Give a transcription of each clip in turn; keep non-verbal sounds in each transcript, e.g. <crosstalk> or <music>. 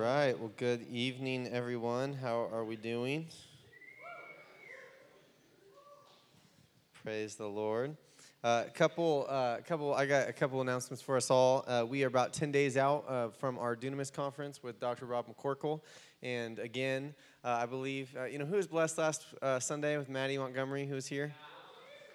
right. Well, good evening, everyone. How are we doing? Praise the Lord. A uh, couple, uh, couple. I got a couple announcements for us all. Uh, we are about ten days out uh, from our Dunamis conference with Dr. Rob McCorkle, and again, uh, I believe uh, you know who was blessed last Sunday with Maddie Montgomery, who was here.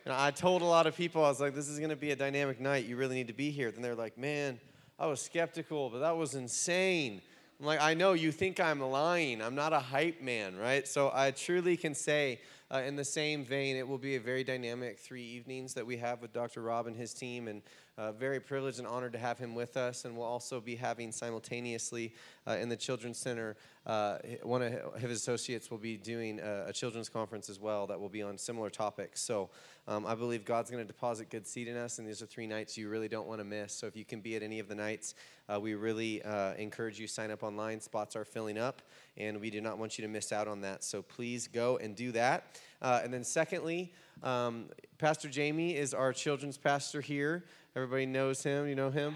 And I told a lot of people, I was like, "This is going to be a dynamic night. You really need to be here." Then they're like, "Man, I was skeptical, but that was insane." I'm like, I know you think I'm lying. I'm not a hype man, right? So I truly can say, uh, in the same vein, it will be a very dynamic three evenings that we have with Dr. Rob and his team, and uh, very privileged and honored to have him with us. And we'll also be having simultaneously uh, in the Children's Center, uh, one of his associates will be doing a, a, children's conference as well that will be on similar topics. So um, I believe God's going to deposit good seed in us, and these are three nights you really don't want to miss. So if you can be at any of the nights, uh, we really uh, encourage you sign up online. Spots are filling up, and we do not want you to miss out on that. So please go and do that. Uh, and then secondly, um, Pastor Jamie is our children's pastor here. Everybody knows him. You know him.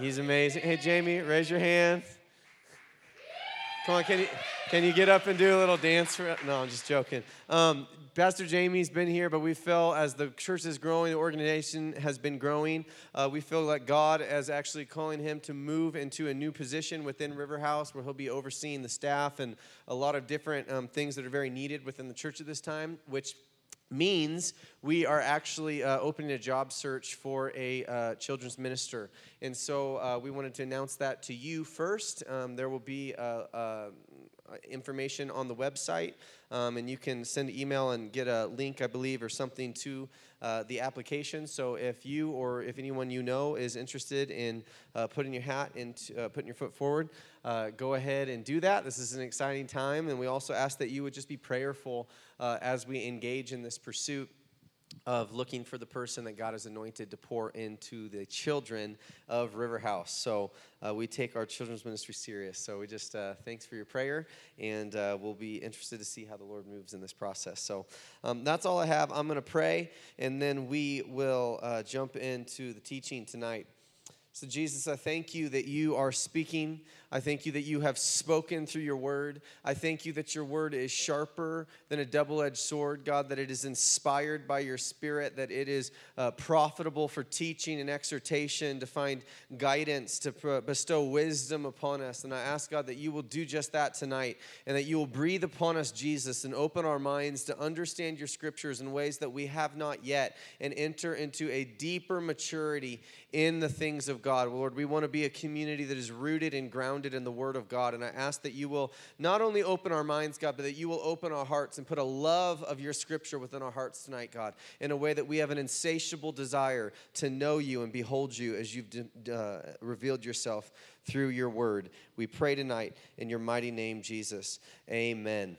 He's amazing. Hey, Jamie, raise your hand. Come on, can you, can you get up and do a little dance? For, no, I'm just joking. Um, Pastor Jamie's been here, but we feel as the church is growing, the organization has been growing. Uh, we feel that God is actually calling him to move into a new position within River House where he'll be overseeing the staff and a lot of different um, things that are very needed within the church at this time, which means we are actually uh, opening a job search for a uh, children's minister. And so uh, we wanted to announce that to you first. Um, there will be a, uh, information on the website, um, and you can send an email and get a link, I believe, or something to uh, the application. So if you or if anyone you know is interested in putting your hat into putting your foot forward, go ahead and do that. This is an exciting time, and we also ask that you would just be prayerful uh, as we engage in this pursuit of looking for the person that God has anointed to pour into the children of River House. So uh, we take our children's ministry serious. So we just uh, thanks for your prayer, and uh, we'll be interested to see how the Lord moves in this process. So um, that's all I have. I'm going to pray, and then we will uh, jump into the teaching tonight. So, Jesus, I thank you that you are speaking. I thank you that you have spoken through your word. I thank you that your word is sharper than a double edged sword, God, that it is inspired by your spirit, that it is uh, profitable for teaching and exhortation, to find guidance, to bestow wisdom upon us. And I ask, God, that you will do just that tonight and that you will breathe upon us, Jesus, and open our minds to understand your scriptures in ways that we have not yet and enter into a deeper maturity in the things of God. Lord, we want to be a community that is rooted and grounded in the Word of God. And I ask that you will not only open our minds, God, but that you will open our hearts and put a love of your Scripture within our hearts tonight, God, in a way that we have an insatiable desire to know you and behold you as you've uh, revealed yourself through your Word. We pray tonight in your mighty name, Jesus. Amen.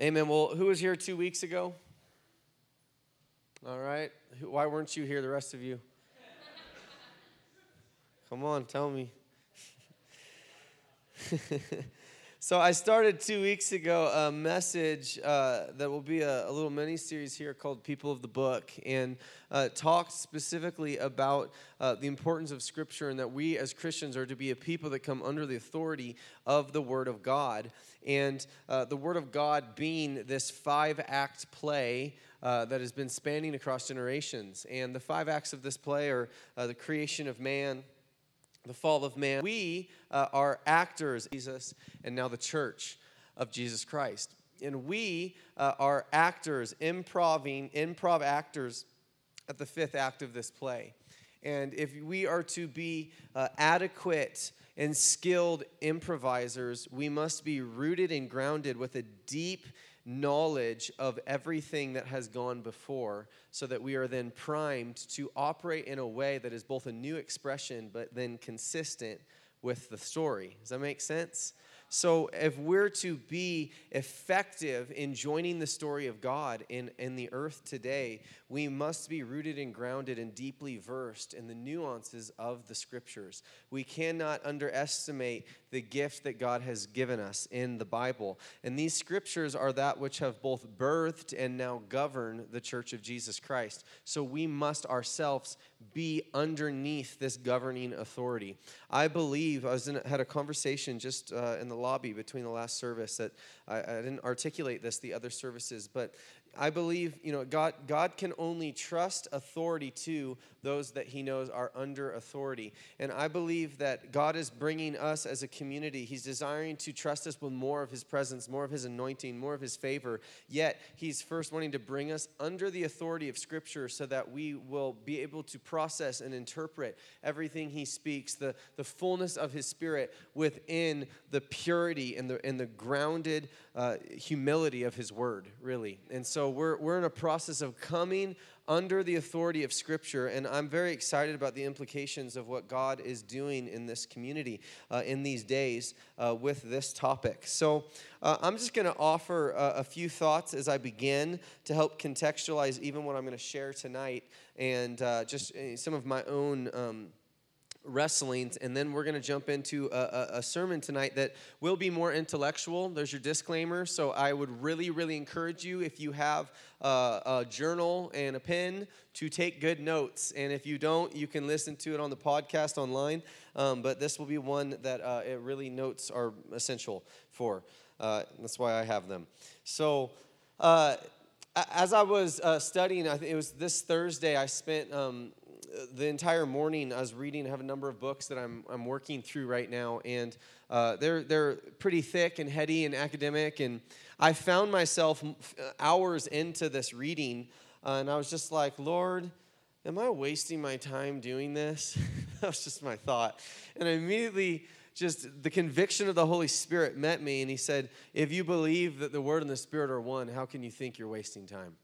Amen. Well, who was here two weeks ago? All right. Why weren't you here, the rest of you? <laughs> Come on, tell me. <laughs> so I started two weeks ago a message uh, that will be a, a, little mini series here called "People of the Book," and uh, talked specifically about uh, the importance of Scripture and that we as Christians are to be a people that come under the authority of the Word of God, and uh, the Word of God being this five-act play. Uh, that has been spanning across generations. And the five acts of this play are uh, the creation of man, the fall of man. We uh, are actors, Jesus, and now the church of Jesus Christ. And we uh, are actors, improving, improv actors at the fifth act of this play. And if we are to be uh, adequate and skilled improvisers, we must be rooted and grounded with a deep knowledge of everything that has gone before so that we are then primed to operate in a way that is both a new expression but then consistent with the story. Does that make sense? So, if we're to be effective in joining the story of God in, in the earth today, we must be rooted and grounded and deeply versed in the nuances of the scriptures. We cannot underestimate the gift that God has given us in the Bible. And these scriptures are that which have both birthed and now govern the church of Jesus Christ. So, we must ourselves be underneath this governing authority. I believe I was in, had a conversation just uh, in the lobby between the last service that I, I didn't articulate this the other services, but I believe, you know, God, God can only trust authority to those that he knows are under authority. And I believe that God is bringing us as a community, he's desiring to trust us with more of his presence, more of his anointing, more of his favor. Yet, he's first wanting to bring us under the authority of Scripture so that we will be able to process and interpret everything he speaks, the, the fullness of his spirit within the purity and the, and the grounded uh, humility of his word, really. And so, we're, we're in a process of coming under the authority of Scripture, and I'm very excited about the implications of what God is doing in this community uh, in these days uh, with this topic. So, uh, I'm just going to offer a few thoughts as I begin to help contextualize even what I'm going to share tonight and uh, just uh, some of my own. Um, wrestlings, and then we're going to jump into a, a, sermon tonight that will be more intellectual. There's your disclaimer. So I would really, really encourage you if you have a, a journal and a pen to take good notes. And if you don't, you can listen to it on the podcast online. Um, but this will be one that uh, it really notes are essential for. Uh, that's why I have them. So. Uh, as I was uh, studying, I think it was this Thursday, I spent um, the entire morning I was reading. I have a number of books that I'm, I'm working through right now, and uh, they're, they're pretty thick and heady and academic. And I found myself hours into this reading, uh, and I was just like, Lord, am I wasting my time doing this? <laughs> that was just my thought. And I immediately just the conviction of the Holy Spirit met me, and He said, If you believe that the Word and the Spirit are one, how can you think you're wasting time?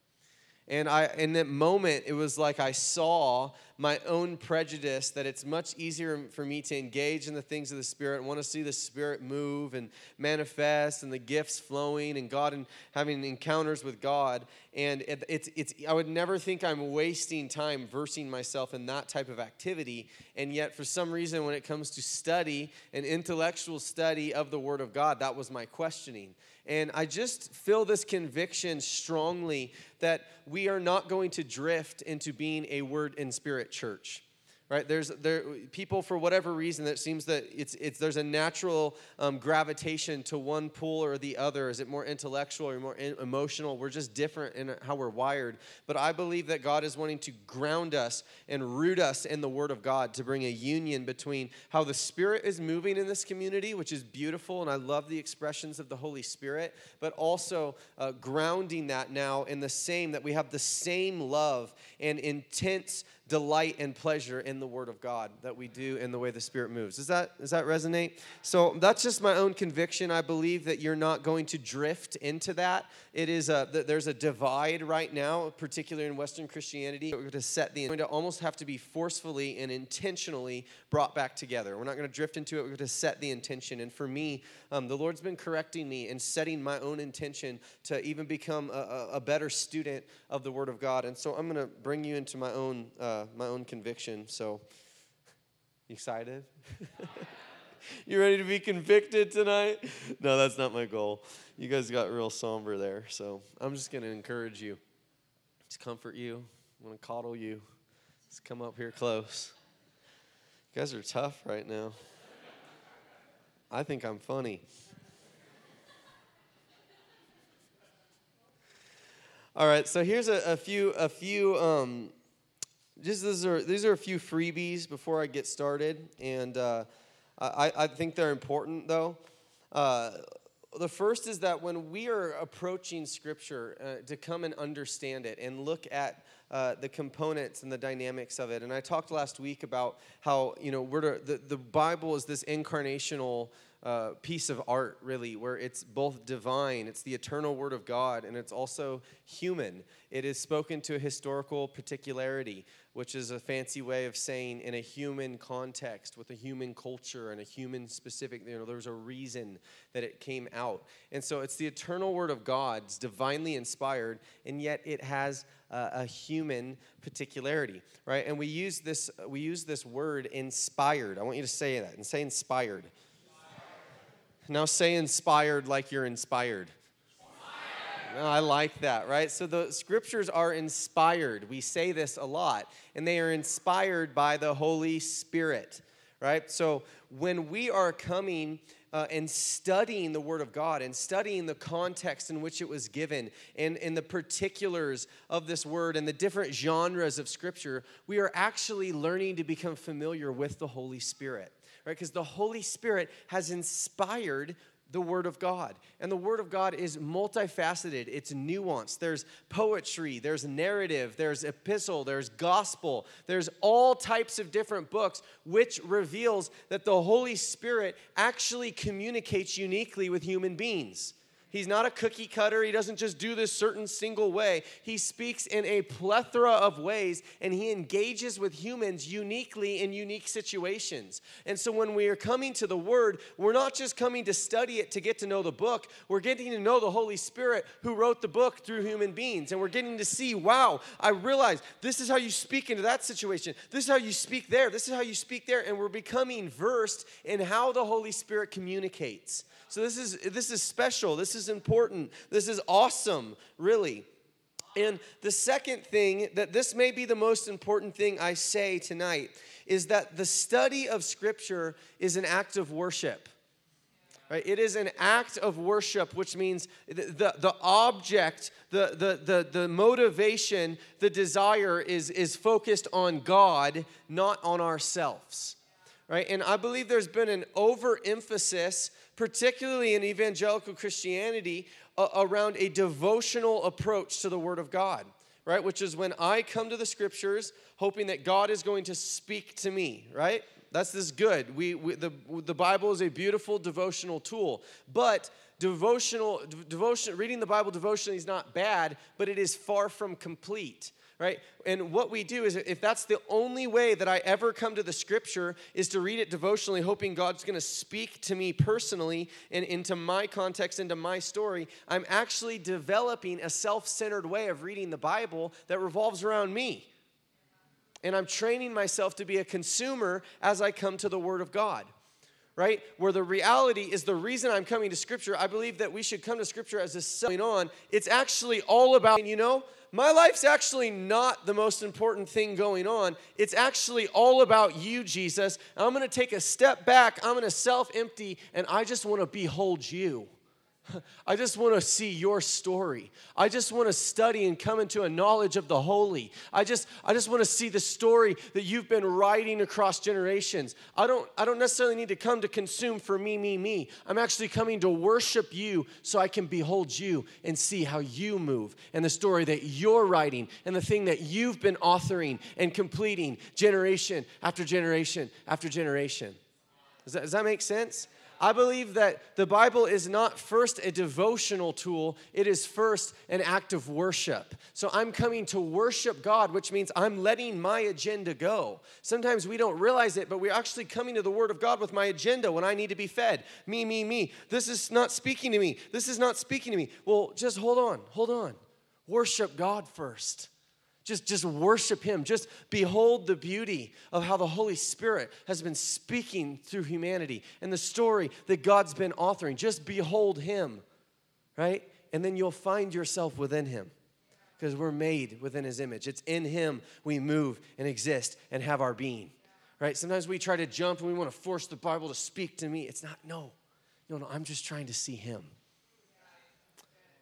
And I, in that moment, it was like I saw my own prejudice that it's much easier for me to engage in the things of the Spirit and want to see the Spirit move and manifest and the gifts flowing and God and having encounters with God. And it, it's, it's, I would never think I'm wasting time versing myself in that type of activity. And yet, for some reason, when it comes to study and intellectual study of the Word of God, that was my questioning. And I just feel this conviction strongly that we are not going to drift into being a word and spirit church right? There's there people for whatever reason that seems that it's it's there's a natural um, gravitation to one pool or the other. Is it more intellectual or more in, emotional? We're just different in how we're wired. But i believe that god is wanting to ground us and root us in the word of god to bring a union between how the spirit is moving in this community which is beautiful and i love the expressions of the holy spirit but also uh, grounding that now in the same that we have the same love and intense delight and pleasure in the Word of God that we do in the way the Spirit moves. Does that, does that resonate? So that's just my own conviction. I believe that you're not going to drift into that. It is a, there's a divide right now, particularly in Western Christianity. We're going to set the, going to almost have to be forcefully and intentionally brought back together. We're not going to drift into it. We're going to set the intention. And for me, um, the Lord's been correcting me and setting my own intention to even become a, a better student of the Word of God. And so I'm going to bring you into my own. Uh, my own conviction. So, excited? <laughs> you ready to be convicted tonight? No, that's not my goal. You guys got real somber there. So, I'm just going to encourage you, just comfort you. I'm going to coddle you. Just come up here close. You guys are tough right now. I think I'm funny. All right, so here's a, a few a few um, just these are these are a few freebies before I get started, and uh, I, I think they're important though. Uh, the first is that when we are approaching Scripture uh, to come and understand it and look at uh, the components and the dynamics of it, and I talked last week about how you know we're to, the the Bible is this incarnational uh, piece of art, really, where it's both divine, it's the eternal Word of God, and it's also human. It is spoken to a historical particularity, which is a fancy way of saying in a human context, with a human culture and a human specific, you know, there's a reason that it came out. And so it's the eternal Word of God, it's divinely inspired, and yet it has a human particularity, right? And we use this we use this word inspired. I want you to say that and say inspired. Now say inspired like you're inspired. No, I like that, right? So the scriptures are inspired. We say this a lot, and they are inspired by the Holy Spirit, right? So when we are coming uh, and studying the Word of God and studying the context in which it was given and, and the particulars of this Word and the different genres of Scripture, we are actually learning to become familiar with the Holy Spirit, right? Because the Holy Spirit has inspired the Word of God. And the Word of God is multifaceted, it's nuanced. There's poetry, there's narrative, there's epistle, there's gospel, there's all types of different books, which reveals that the Holy Spirit actually communicates uniquely with human beings. He's not a cookie cutter. He doesn't just do this certain single way. He speaks in a plethora of ways and he engages with humans uniquely in unique situations. And so when we are coming to the Word, we're not just coming to study it to get to know the book, we're getting to know the Holy Spirit who wrote the book through human beings. And we're getting to see, wow, I realize this is how you speak into that situation. This is how you speak there. This is how you speak there. And we're becoming versed in how the Holy Spirit communicates. So this is this is special. This is important. This is awesome, really. And the second thing that this may be the most important thing I say tonight is that the study of scripture is an act of worship. Right? It is an act of worship, which means the, the, the object, the, the, the, the motivation, the desire is, is focused on God, not on ourselves. Right? And I believe there's been an overemphasis particularly in evangelical Christianity, uh, around a devotional approach to the Word of God, right? Which is when I come to the scriptures hoping that God is going to speak to me, right? That's this good. We, we the, the Bible is a beautiful devotional tool, but devotional devotion reading the Bible devotionally is not bad, but it is far from complete right? And what we do is if that's the only way that I ever come to the scripture is to read it devotionally, hoping God's gonna speak to me personally and into my context, into my story, I'm actually developing a self centered way of reading the Bible that revolves around me. And I'm training myself to be a consumer as I come to the Word of God right? Where the reality is the reason I'm coming to Scripture, I believe that we should come to Scripture as a going on. It's actually all about, you know, my life's actually not the most important thing going on. It's actually all about you, Jesus. I'm going to take a step back, I'm going to self empty, and I just want to behold you. I just want to see your story. I just want to study and come into a knowledge of the holy. I just I just want to see the story that you've been writing across generations. I don't I don't necessarily need to come to consume for me me me. I'm actually coming to worship you so I can behold you and see how you move and the story that you're writing and the thing that you've been authoring and completing generation after generation after generation. Does that, does that make sense? I believe that the Bible is not first a devotional tool, it is first an act of worship. So I'm coming to worship God, which means I'm letting my agenda go. Sometimes we don't realize it, but we're actually coming to the Word of God with my agenda when I need to be fed. Me, me, me. This is not speaking to me. This is not speaking to me. Well, just hold on, hold on. Worship God first. Just, just worship Him. Just behold the beauty of how the Holy Spirit has been speaking through humanity and the story that God's been authoring. Just behold Him, right? And then you'll find yourself within Him because we're made within His image. It's in Him we move and exist and have our being, right? Sometimes we try to jump and we want to force the Bible to speak to me. It's not, no, no, no, I'm just trying to see Him.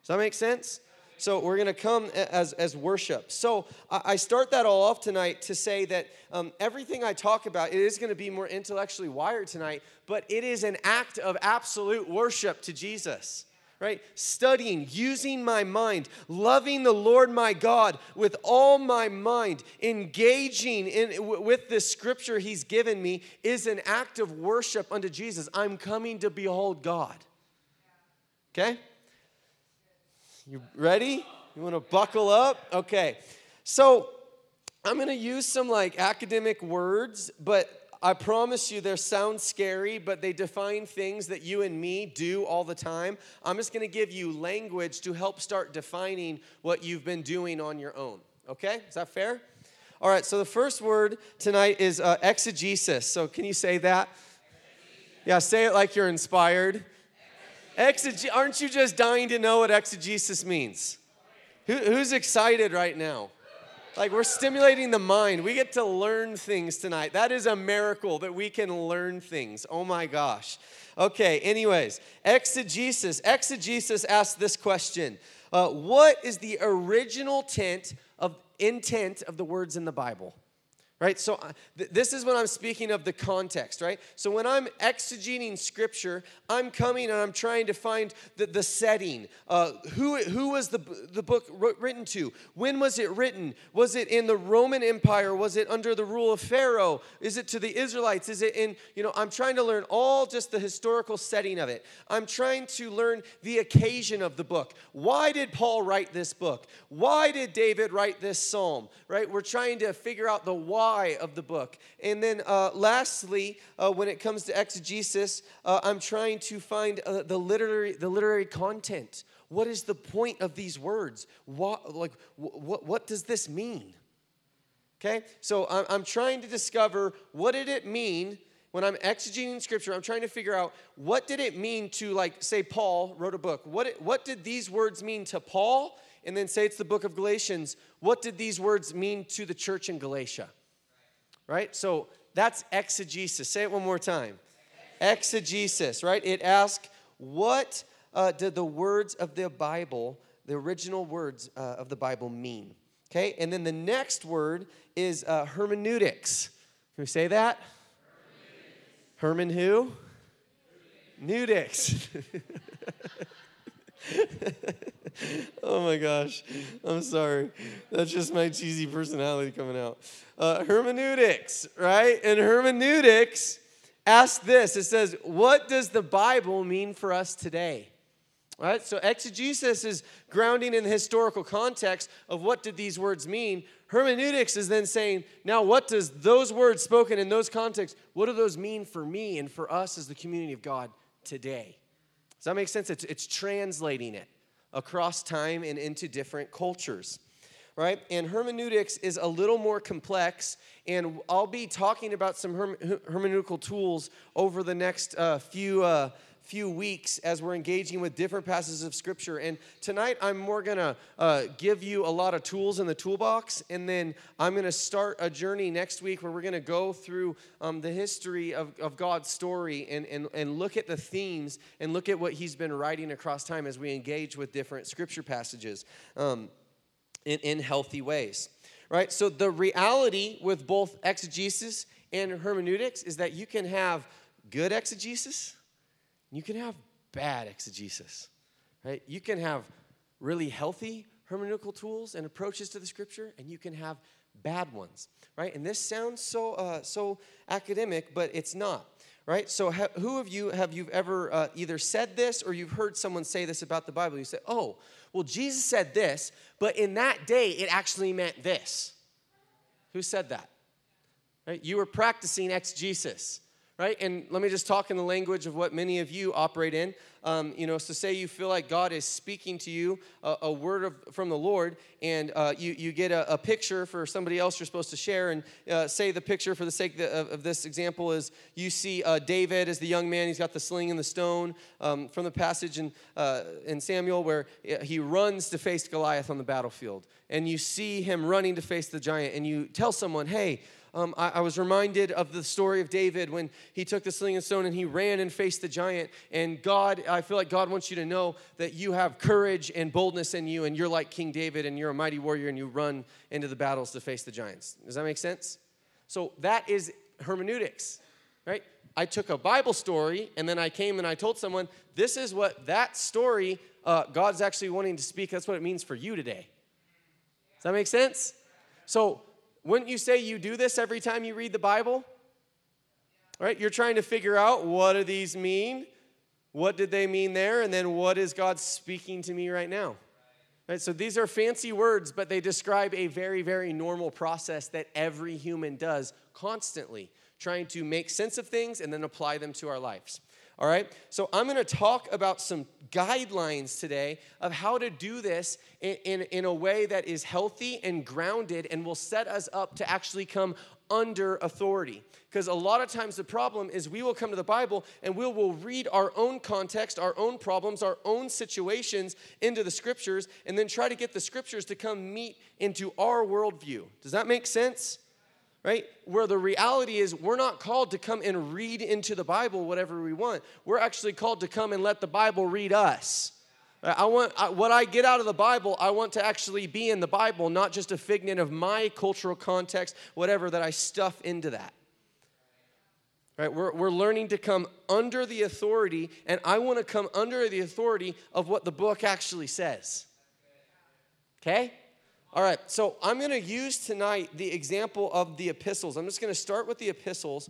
Does that make sense? So we're going to come as, as worship. So I start that all off tonight to say that um, everything I talk about, it is going to be more intellectually wired tonight, but it is an act of absolute worship to Jesus right? Studying, using my mind, loving the Lord my God with all my mind, engaging in, with the scripture He's given me is an act of worship unto Jesus. I'm coming to behold God. Okay? You ready? You want to buckle up? Okay. So, I'm going to use some like academic words, but I promise you they sound scary, but they define things that you and me do all the time. I'm just going to give you language to help start defining what you've been doing on your own. Okay? Is that fair? All right, so the first word tonight is uh, exegesis. So can you say that? Yeah, say it like you're inspired. Aren't you just dying to know what exegesis means? Who, who's excited right now? Like, we're stimulating the mind. We get to learn things tonight. That is a miracle that we can learn things. Oh my gosh. Okay, anyways, exegesis. Exegesis asks this question uh, What is the original intent of, intent of the words in the Bible? Right? So uh, th- this is when I'm speaking of the context, right? So when I'm exegeting scripture, I'm coming and I'm trying to find the, the setting. Uh, who, who was the, the book written to? When was it written? Was it in the Roman Empire? Was it under the rule of Pharaoh? Is it to the Israelites? Is it in, you know, I'm trying to learn all just the historical setting of it. I'm trying to learn the occasion of the book. Why did Paul write this book? Why did David write this psalm, right? We're trying to figure out the why why of the book. And then uh, lastly, uh, when it comes to exegesis, uh, I'm trying to find uh, the, literary, the literary content. What is the point of these words? What, like, what, what does this mean? Okay, so I'm, I'm trying to discover what did it mean when I'm exegeting scripture, I'm trying to figure out what did it mean to, like, say, Paul wrote a book. What, what did these words mean to Paul? And then say it's the book of Galatians. What did these words mean to the church in Galatia? Right? So that's exegesis. Say it one more time. Exegesis, right? It asks, what uh, did the words of the Bible, the original words uh, of the Bible, mean? Okay, and then the next word is uh, hermeneutics. Can we say that? Herman who? Neutics. <laughs> <laughs> <laughs> oh my gosh. I'm sorry. That's just my cheesy personality coming out. Uh, hermeneutics, right? And hermeneutics asks this it says, What does the Bible mean for us today? Right? So exegesis is grounding in the historical context of what did these words mean. Hermeneutics is then saying, now what does those words spoken in those contexts, what do those mean for me and for us as the community of God today? Does that make sense? It's, it's translating it across time and into different cultures right? And hermeneutics is a little more complex, and I'll be talking about some herm- hermeneutical tools over the next uh, few. Uh, few weeks as we're engaging with different passages of scripture. And tonight i'm more going to uh, give you a lot of tools in the toolbox and then i'm going to start a journey next week where we're going to go through um, the history of, of god's story and, and, and look at the themes and look at what he's been writing across time as we engage with different scripture passages um, in, in healthy ways right? So the reality with both exegesis and hermeneutics is that you can have good exegesis you can have bad exegesis, right? You can have really healthy hermeneutical tools and approaches to the scripture, and you can have bad ones, right? And this sounds so uh, so academic, but it's not, right? So, ha- who of you have you ever uh, either said this or you've heard someone say this about the Bible? You say, "Oh, well, Jesus said this, but in that day it actually meant this." Who said that? Right? You were practicing exegesis right? And let me just talk in the language of what many of you operate in. Um, you know, so say you feel like God is speaking to you a, a word of, from the Lord, and uh, you, you get a, a, picture for somebody else you're supposed to share. And uh, say the picture, for the sake of, of this example, is you see uh, David as the young man. He's got the sling and the stone um, from the passage in, uh, in Samuel where uh, he runs to face Goliath on the battlefield. And you see him running to face the giant, and you tell someone, hey, um, I, I, was reminded of the story of David when he took the sling and stone and he ran and faced the giant. And God, I feel like God wants you to know that you have courage and boldness in you, and you're like King David, and you're a mighty warrior, and you run into the battles to face the giants. Does that make sense? So that is hermeneutics, right? I took a Bible story and then I came and I told someone, this is what that story uh, God's actually wanting to speak. That's what it means for you today. Does that make sense? So wouldn't you say you do this every time you read the Bible? Right? You're trying to figure out what do these mean? What did they mean there? And then what is God speaking to me right now? Right? So these are fancy words, but they describe a very, very normal process that every human does constantly, trying to make sense of things and then apply them to our lives. All right? So I'm going to talk about some guidelines today of how to do this in, in, in, a way that is healthy and grounded and will set us up to actually come under authority. Because a lot of times the problem is we will come to the Bible and we will read our own context, our own problems, our own situations into the scriptures, and then try to get the scriptures to come meet into our worldview. Does that make sense? Right? Where the reality is, we're not called to come and read into the Bible whatever we want. We're actually called to come and let the Bible read us. Uh, I want I, what I get out of the Bible, I want to actually be in the Bible, not just a figment of my cultural context, whatever that I stuff into that. Right? We're, we're learning to come under the authority, and I want to come under the authority of what the book actually says. Okay? All right, so I'm going to use tonight the example of the epistles. I'm just going to start with the epistles,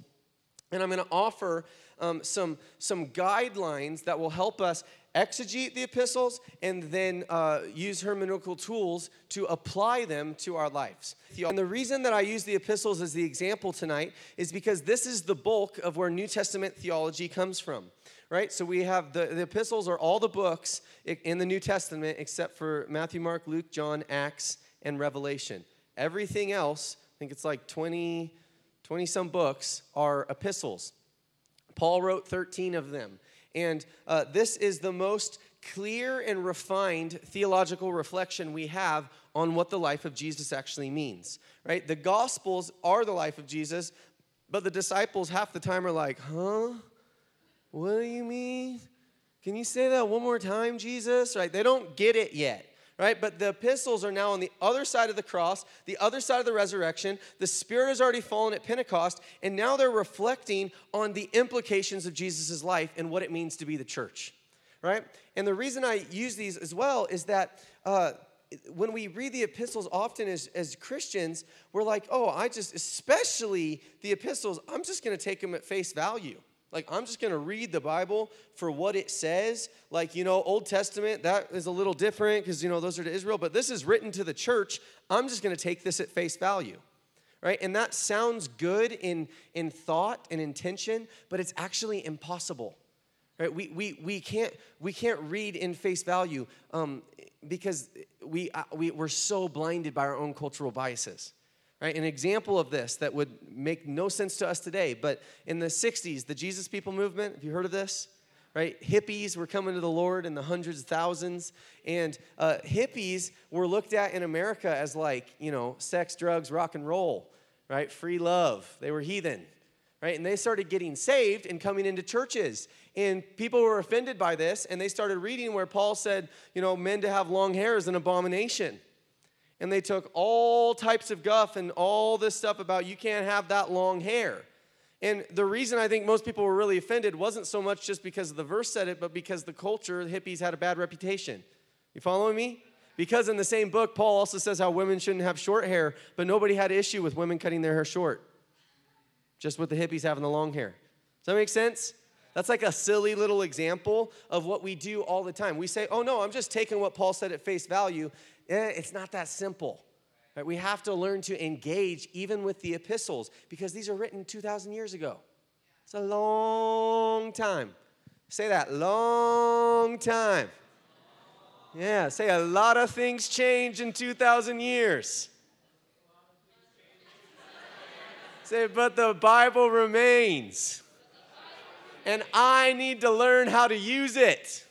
and I'm going to offer um, some, some guidelines that will help us exegete the epistles and then uh, use hermeneutical tools to apply them to our lives. And the reason that I use the epistles as the example tonight is because this is the bulk of where New Testament theology comes from. Right? So we have the, the epistles are all the books in the New Testament except for Matthew, Mark, Luke, John, Acts, and Revelation. Everything else, I think it's like 20, 20 some books, are epistles. Paul wrote 13 of them. And uh, this is the most clear and refined theological reflection we have on what the life of Jesus actually means, right? The Gospels are the life of Jesus, but the disciples half the time are like, huh? What do you mean? Can you say that one more time, Jesus? Right? They don't get it yet right? But the epistles are now on the other side of the cross, the other side of the resurrection. The Spirit has already fallen at Pentecost, and now they're reflecting on the implications of Jesus' life and what it means to be the church, right? And the reason I use these as well is that. Uh, when we read the epistles often as, as Christians, we're like, oh, I just, especially the epistles, I'm just going to take them at face value. Like, I'm just going to read the Bible for what it says. Like, you know, Old Testament, that is a little different because, you know, those are to Israel, but this is written to the church. I'm just going to take this at face value. Right? And that sounds good in, in thought and intention, but it's actually impossible. Right? We, we, we, can't, we can't read in face value um, because we, uh, we, we're so blinded by our own cultural biases. Right? An example of this that would make no sense to us today, but in the 60s, the Jesus People movement, have you heard of this? Right? Hippies were coming to the Lord in the hundreds of thousands, and uh, hippies were looked at in America as like, you know, sex, drugs, rock and roll, right? Free love. They were heathen, right? And they started getting saved and coming into churches. And people were offended by this, and they started reading where Paul said, you know, men to have long hair is an abomination and they took all types of guff and all this stuff about you can't have that long hair. And the reason I think most people were really offended wasn't so much just because the verse said it, but because the culture, the hippies had a bad reputation. You following me? Because in the same book, Paul also says how women shouldn't have short hair, but nobody had issue with women cutting their hair short. Just with the hippies having the long hair. Does that make sense? That's like a silly little example of what we do all the time. We say, oh no, I'm just taking what Paul said at face value Eh, it's not that simple. Right? We have to learn to engage even with the epistles because these are written 2,000 years ago. It's a long time. Say that, long time. Yeah, say a lot of things change in 2,000 years. Say, but the Bible remains. And I need to learn how to use it.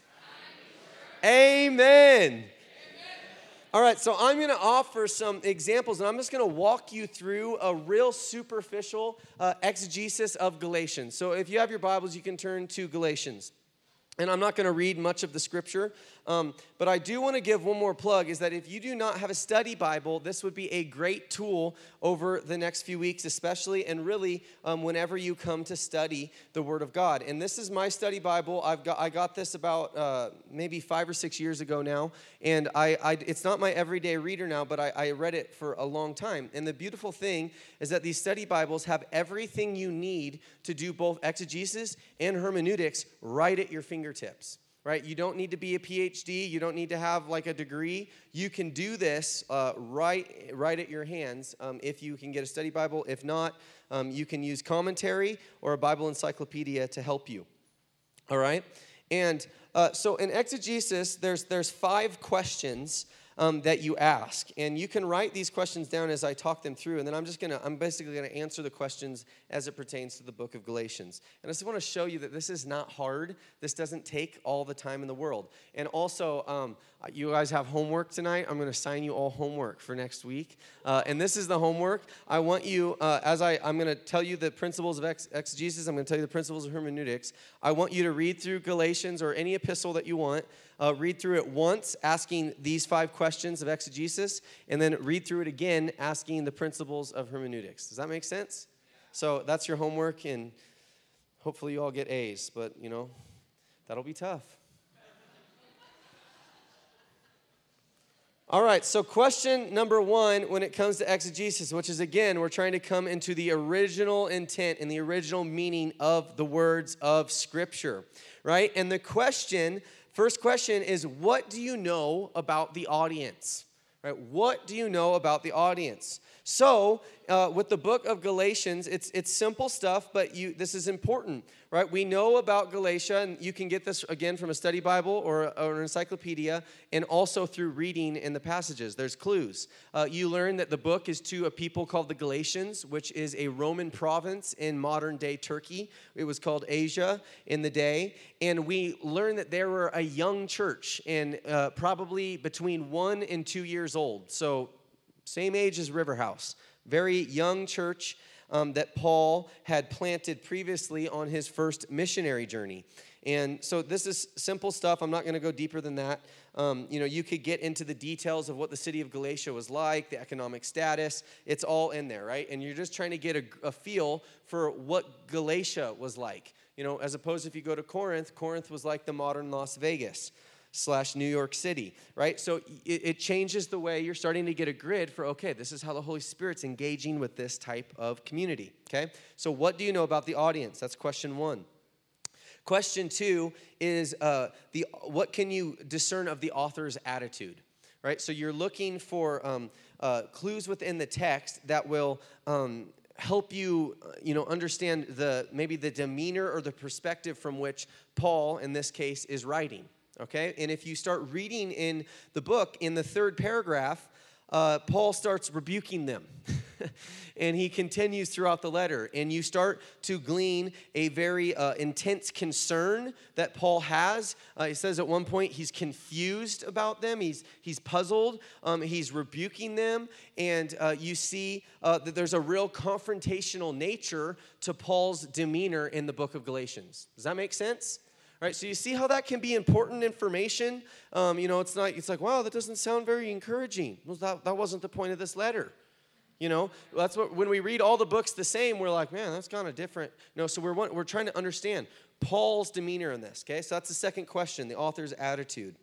Amen. All right, so I'm going to offer some examples, and I'm just going to walk you through a real superficial uh, exegesis of Galatians. So if you have your Bibles, you can turn to Galatians. And I'm not going to read much of the scripture, um, but I do want to give one more plug is that if you do not have a study Bible, this would be a great tool over the next few weeks, especially and really um, whenever you come to study the Word of God. And this is my study Bible. I've got, I got this about uh, maybe five or six years ago now. And I, I it's not my everyday reader now, but I, I read it for a long time. And the beautiful thing is that these study Bibles have everything you need to do both exegesis and hermeneutics right at your fingertips right? You don't need to be a PhD. You don't need to have like a degree. You can do this uh, right, right at your hands um, if you can get a study Bible. If not, um, you can use commentary or a Bible encyclopedia to help you. All right? And uh, so in exegesis, there's, there's five questions um, that you ask. And you can write these questions down as I talk them through. And then I'm just going to, I'm basically going to answer the questions as it pertains to the book of Galatians. And I just want to show you that this is not hard. This doesn't take all the time in the world. And also, um, you guys have homework tonight. I'm going to assign you all homework for next week. Uh, and this is the homework. I want you, uh, as I, I'm going to tell you the principles of ex- exegesis, I'm going to tell you the principles of hermeneutics. I want you to read through Galatians or any epistle that you want. Uh, read through it once, asking these five questions of exegesis, and then read through it again, asking the principles of hermeneutics. Does that make sense? So that's your homework, and hopefully you all get A's, but you know, that'll be tough. All right, so question number one when it comes to exegesis, which is again, we're trying to come into the original intent and the original meaning of the words of Scripture, right? And the question, first question is, what do you know about the audience? Right? What do you know about the audience? So, uh, with the book of Galatians, it's, it's simple stuff, but you, this is important, right? We know about Galatia, and you can get this again from a study Bible or, or an encyclopedia, and also through reading in the passages. There's clues. Uh, you learn that the book is to a people called the Galatians, which is a Roman province in modern day Turkey. It was called Asia in the day. And we learn that there were a young church, and uh, probably between one and two years old. So, same age as Riverhouse, Very young church um, that Paul had planted previously on his first missionary journey. And so this is simple stuff. I'm not going to go deeper than that. Um, you know, you could get into the details of what the city of Galatia was like, the economic status. It's all in there, right? And you're just trying to get a, a feel for what Galatia was like. You know, as opposed if you go to Corinth, Corinth was like the modern Las Vegas slash New York City, right? So it, it, changes the way you're starting to get a grid for, okay, this is how the Holy Spirit's engaging with this type of community, okay? So what do you know about the audience? That's question one. Question two is uh, the, what can you discern of the author's attitude, right? So you're looking for um, uh, clues within the text that will um, help you uh, you know understand the maybe the demeanor or the perspective from which paul in this case is writing okay? And if you start reading in the book, in the third paragraph, uh, Paul starts rebuking them. <laughs> and he continues throughout the letter. And you start to glean a very uh, intense concern that Paul has. Uh, he says at one point he's confused about them, he's, he's puzzled, um, he's rebuking them. And uh, you see uh, that there's a real confrontational nature to Paul's demeanor in the book of Galatians. Does that make sense? Right? So you see how that can be important information? Um, you know it's not it's like wow that doesn't sound very encouraging. Well that, that wasn't the point of this letter you know? That's what when we read all the books the same we're like man that's kind of different. You know so we're we're trying to understand paul's demeanor in this okay? So that's the second question the author's attitude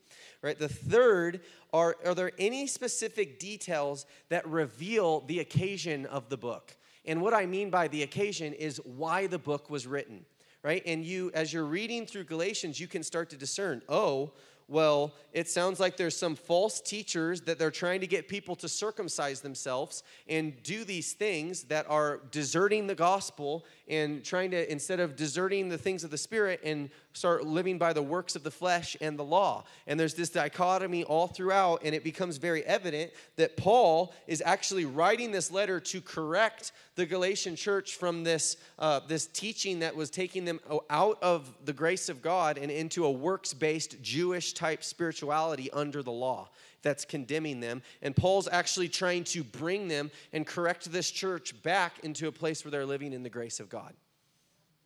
right? The third are are there any specific details that reveal the occasion of the book? And what i mean by the occasion is why the book was written right? And you, as you're reading through Galatians, you can start to discern, oh, well, it sounds like there's some false teachers that they're trying to get people to circumcise themselves and do these things that are deserting the gospel and trying to, instead of deserting the things of the Spirit and start living by the works of the flesh and the law. And there's this dichotomy all throughout, and it becomes very evident that Paul is actually writing this letter to correct the Galatian church from this, uh, this teaching that was taking them out of the grace of God and into a works based Jewish type spirituality under the law that's condemning them. And Paul's actually trying to bring them and correct this church back into a place where they're living in the grace of God.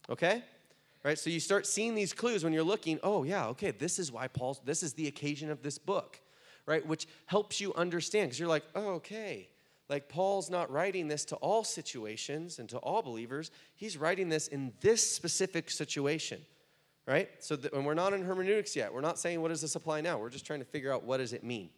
Okay? Right? So you start seeing these clues when you're looking, oh, yeah, okay, this is why Paul's, this is the occasion of this book, right? Which helps you understand because you're like, oh, okay. Like Paul's not writing this to all situations and to all believers. He's writing this in this specific situation right so that, and we're not in hermeneutics yet we're not saying what does this apply now we're just trying to figure out what does it mean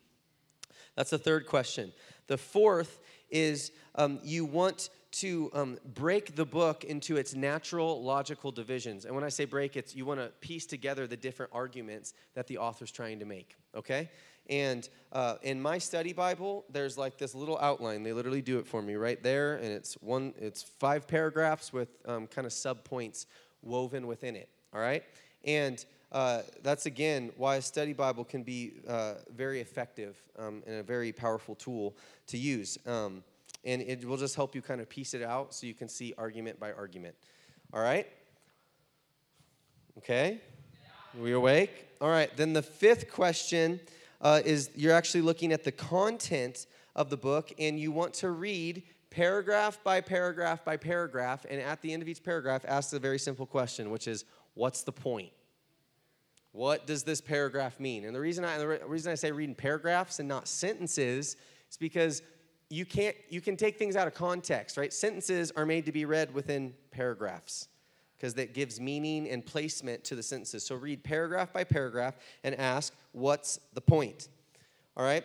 that's the third question. The fourth is um, you want to um, break the book into its natural logical divisions. And when I say break, it's you want to piece together the different arguments that the author's trying to make, okay? And uh, in my study Bible, there's like this little outline. They literally do it for me right there, and it's one, it's five paragraphs with um, kind of sub points woven within it. All right, and uh, that's again why a study Bible can be uh, very effective um, and a very powerful tool to use. Um, and it will just help you kind of piece it out so you can see argument by argument. All right? Okay? We awake? All right, then the fifth question uh, is you're actually looking at the content of the book and you want to read paragraph by paragraph by paragraph, and at the end of each paragraph, ask a very simple question, which is, What's the point? What does this paragraph mean? And the reason I, the reason I say reading paragraphs and not sentences is because you can't you can take things out of context, right? Sentences are made to be read within paragraphs because that gives meaning and placement to the sentences. So read paragraph by paragraph and ask, what's the point? All right?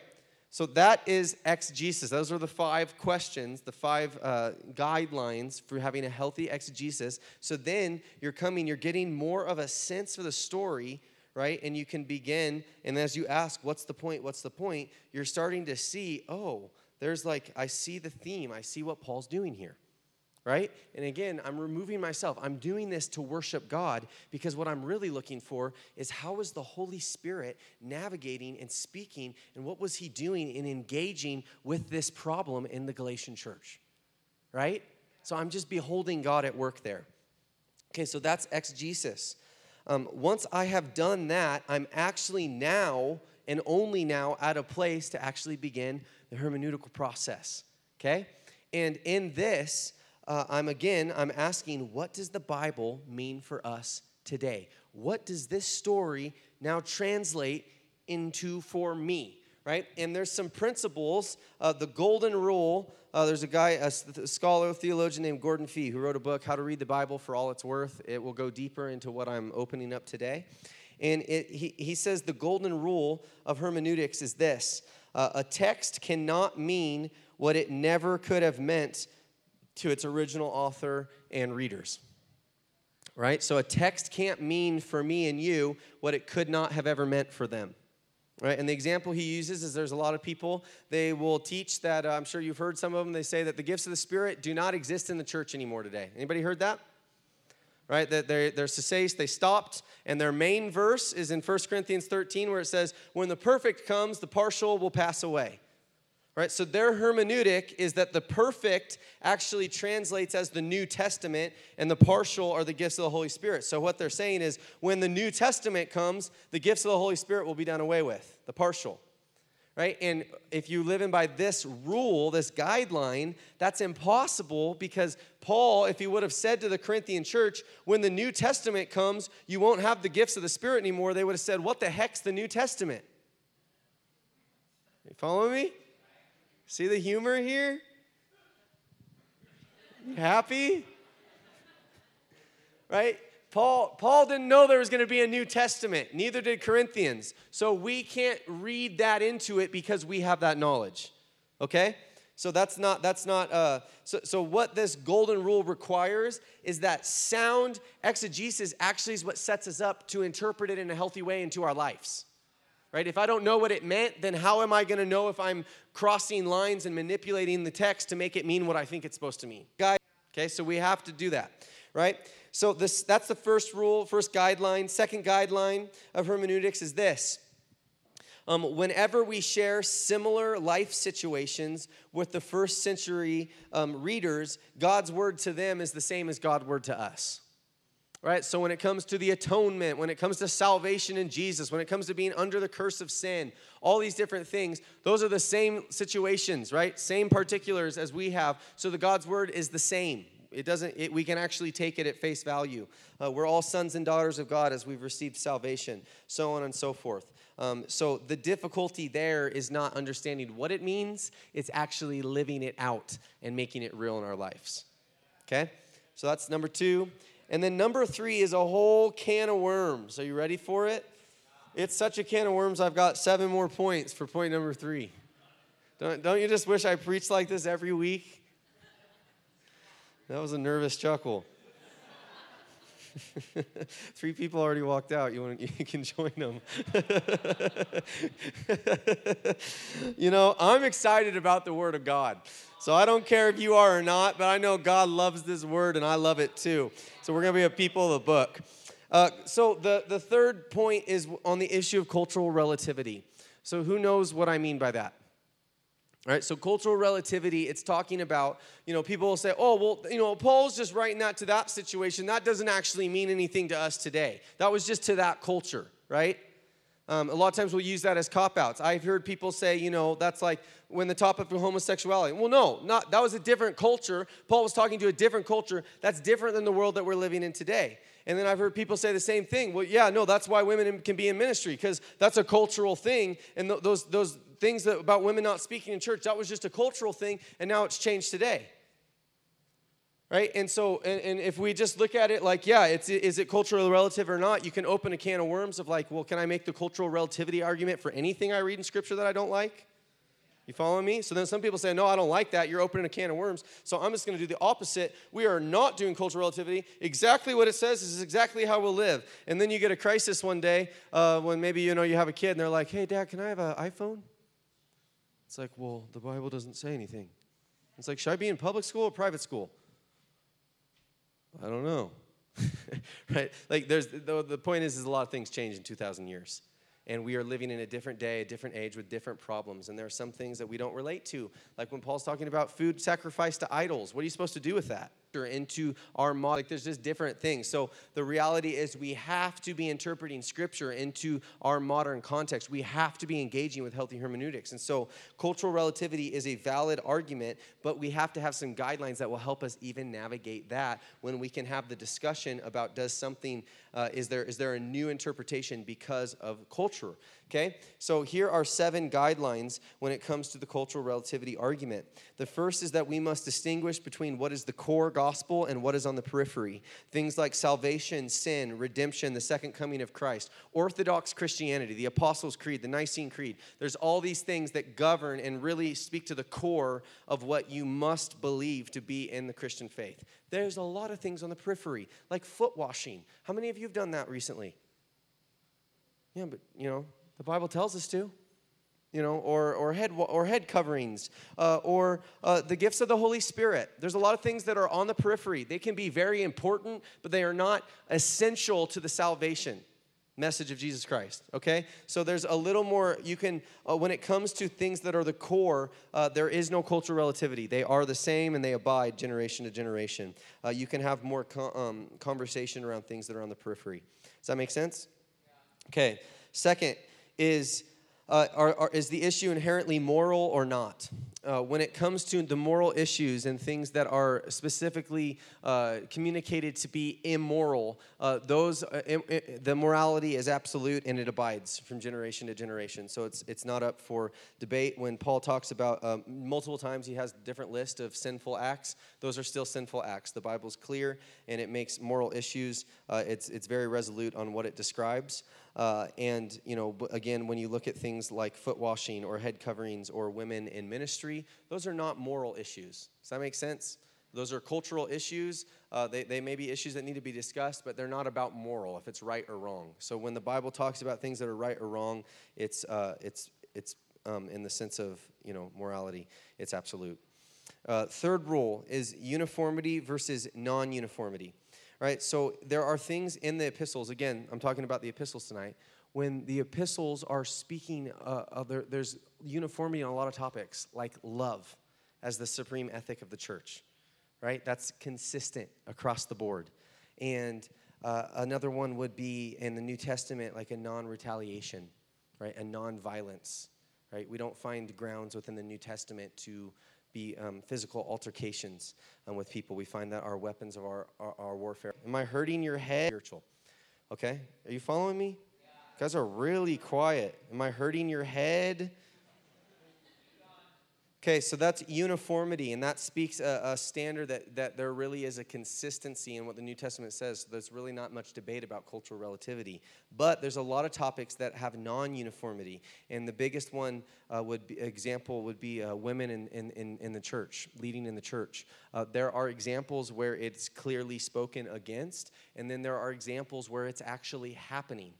So that is exegesis. Those are the five questions, the five uh, guidelines for having a healthy exegesis. So then you're coming, you're getting more of a sense for the story, right? And you can begin, and as you ask, what's the point? What's the point? You're starting to see, oh, there's like, I see the theme, I see what Paul's doing here right? And again, I'm removing myself. I'm doing this to worship God because what I'm really looking for is how is the Holy Spirit navigating and speaking, and what was He doing in engaging with this problem in the Galatian church, right? So I'm just beholding God at work there. Okay, so that's exegesis. Um, once I have done that, I'm actually now and only now at a place to actually begin the hermeneutical process. Okay? And in this, uh, I'm again, I'm asking, what does the Bible mean for us today? What does this story now translate into for me? Right? And there's some principles. Uh, the golden rule. Uh, there's a guy, a scholar, theologian named Gordon Fee, who wrote a book, How to Read the Bible for All It's Worth. It will go deeper into what I'm opening up today. And it, he, he says the golden rule of hermeneutics is this uh, a text cannot mean what it never could have meant to its original author and readers. Right? So a text can't mean for me and you what it could not have ever meant for them. Right? And the example he uses is there's a lot of people, they will teach that, uh, I'm sure you've heard some of them, they say that the gifts of the Spirit do not exist in the church anymore today. Anybody heard that? Right? They're, they're cessate, they stopped, and their main verse is in 1 Corinthians 13 where it says, When the perfect comes, the partial will pass away. Right? So their hermeneutic is that the perfect actually translates as the New Testament and the partial are the gifts of the Holy Spirit. So what they're saying is when the New Testament comes, the gifts of the Holy Spirit will be done away with, the partial. Right? And if you live in by this rule, this guideline, that's impossible because Paul, if he would have said to the Corinthian church, when the New Testament comes, you won't have the gifts of the Spirit anymore, they would have said, What the heck's the New Testament? You following me? See the humor here? happy? Right? Paul, Paul didn't know there was going to be a New Testament, neither did Corinthians. So we can't read that into it because we have that knowledge. Okay? So that's not, that's not, uh, so, so what this golden rule requires is that sound exegesis actually is what sets us up to interpret it in a healthy way into our lives right? If I don't know what it meant, then how am I going to know if I'm crossing lines and manipulating the text to make it mean what I think it's supposed to mean? Guys, okay, so we have to do that, right? So this that's the first rule, first guideline. Second guideline of hermeneutics is this. Um, whenever we share similar life situations with the first century um, readers, God's word to them is the same as God's word to us right? So when it comes to the atonement, when it comes to salvation in Jesus, when it comes to being under the curse of sin, all these different things, those are the same situations, right? Same particulars as we have. So the God's word is the same. It doesn't, it, we can actually take it at face value. Uh, we're all sons and daughters of God as we've received salvation, so on and so forth. Um, so the difficulty there is not understanding what it means, it's actually living it out and making it real in our lives. Okay? So that's number two. And then number three is a whole can of worms. Are you ready for it? It's such a can of worms, I've got seven more points for point number three. Don't, don't you just wish I preached like this every week? That was a nervous chuckle. <laughs> Three people already walked out. You, want <laughs> you can join them. <laughs> you know, I'm excited about the Word of God. So I don't care if you are or not, but I know God loves this Word and I love it too. So we're going to be a people of the book. Uh, so the, the third point is on the issue of cultural relativity. So who knows what I mean by that? All right, so cultural relativity, it's talking about, you know, people will say, oh, well, you know, Paul's just writing that to that situation. That doesn't actually mean anything to us today. That was just to that culture, right? Um, a lot of times we'll use that as cop outs. I've heard people say, you know, that's like when the topic of homosexuality. Well, no, not that was a different culture. Paul was talking to a different culture. That's different than the world that we're living in today. And then I've heard people say the same thing. Well, yeah, no, that's why women can be in ministry because that's a cultural thing. And th- those those things that, about women not speaking in church, that was just a cultural thing, and now it's changed today. Right? And so, and, and if we just look at it like, yeah, it's, is it cultural relative or not, you can open a can of worms of like, well, can I make the cultural relativity argument for anything I read in Scripture that I don't like? You following me? So then some people say, no, I don't like that. You're opening a can of worms. So I'm just going to do the opposite. We are not doing cultural relativity. Exactly what it says is exactly how we'll live. And then you get a crisis one day uh, when maybe, you know, you have a kid and they're like, hey, dad, can I have an iPhone? It's like, well, the Bible doesn't say anything. It's like, should I be in public school or private school? I don't know. <laughs> right? Like, there's the, the point is, is a lot of things change in 2,000 years and we are living in a different day, a different age with different problems. And there are some things that we don't relate to. Like when Paul's talking about food sacrificed to idols. What are you supposed to do with that? Into our model. Like there's just different things. So the reality is we have to be interpreting scripture into our modern context. We have to be engaging with healthy hermeneutics. And so cultural relativity is a valid argument, but we have to have some guidelines that will help us even navigate that when we can have the discussion about does something uh, is there is there a new interpretation because of culture Okay? So here are seven guidelines when it comes to the cultural relativity argument. The first is that we must distinguish between what is the core gospel and what is on the periphery. Things like salvation, sin, redemption, the second coming of Christ, Orthodox Christianity, the Apostles' Creed, the Nicene Creed. There's all these things that govern and really speak to the core of what you must believe to be in the Christian faith. There's a lot of things on the periphery, like foot washing. How many of you have done that recently? Yeah, but you know, the Bible tells us to. You know, or, or, head, or head coverings, uh, or uh, the gifts of the Holy Spirit. There's a lot of things that are on the periphery. They can be very important, but they are not essential to the salvation message of Jesus Christ, okay? So there's a little more, you can, uh, when it comes to things that are the core, uh, there is no cultural relativity. They are the same and they abide generation to generation. Uh, you can have more co- um, conversation around things that are on the periphery. Does that make sense? Okay. Second, is, uh, are, are, is the issue inherently moral or not? Uh, when it comes to the moral issues and things that are specifically uh, communicated to be immoral, uh, those uh, the morality is absolute and it abides from generation to generation. So it's it's not up for debate. When Paul talks about um, multiple times, he has different list of sinful acts. Those are still sinful acts. The Bible's clear and it makes moral issues. Uh, it's it's very resolute on what it describes. Uh, and, you know, again, when you look at things like foot washing or head coverings or women in ministry, those are not moral issues. Does that make sense? Those are cultural issues. Uh, they, they may be issues that need to be discussed, but they're not about moral, if it's right or wrong. So when the Bible talks about things that are right or wrong, it's, uh, it's, it's um, in the sense of, you know, morality, it's absolute. Uh, third rule is uniformity versus non uniformity right? So there are things in the epistles, again, I'm talking about the epistles tonight, when the epistles are speaking, uh, there, there's uniformity on a lot of topics, like love as the supreme ethic of the church, right? That's consistent across the board. And uh, another one would be in the New Testament, like a non retaliation, right? A non violence, right? We don't find grounds within the New Testament to be um, physical altercations um, with people. We find that our weapons of our, our, our, warfare. Am I hurting your head? Spiritual. Okay? Are you following me? Yeah. You guys are really quiet. Am I hurting your head? Okay, so that's uniformity, and that speaks a, a, standard that, that there really is a consistency in what the New Testament says. So there's really not much debate about cultural relativity. But there's a lot of topics that have non uniformity. And the biggest one uh, would be, example would be uh, women in, in, in, in, the church, leading in the church. Uh, there are examples where it's clearly spoken against, and then there are examples where it's actually happening.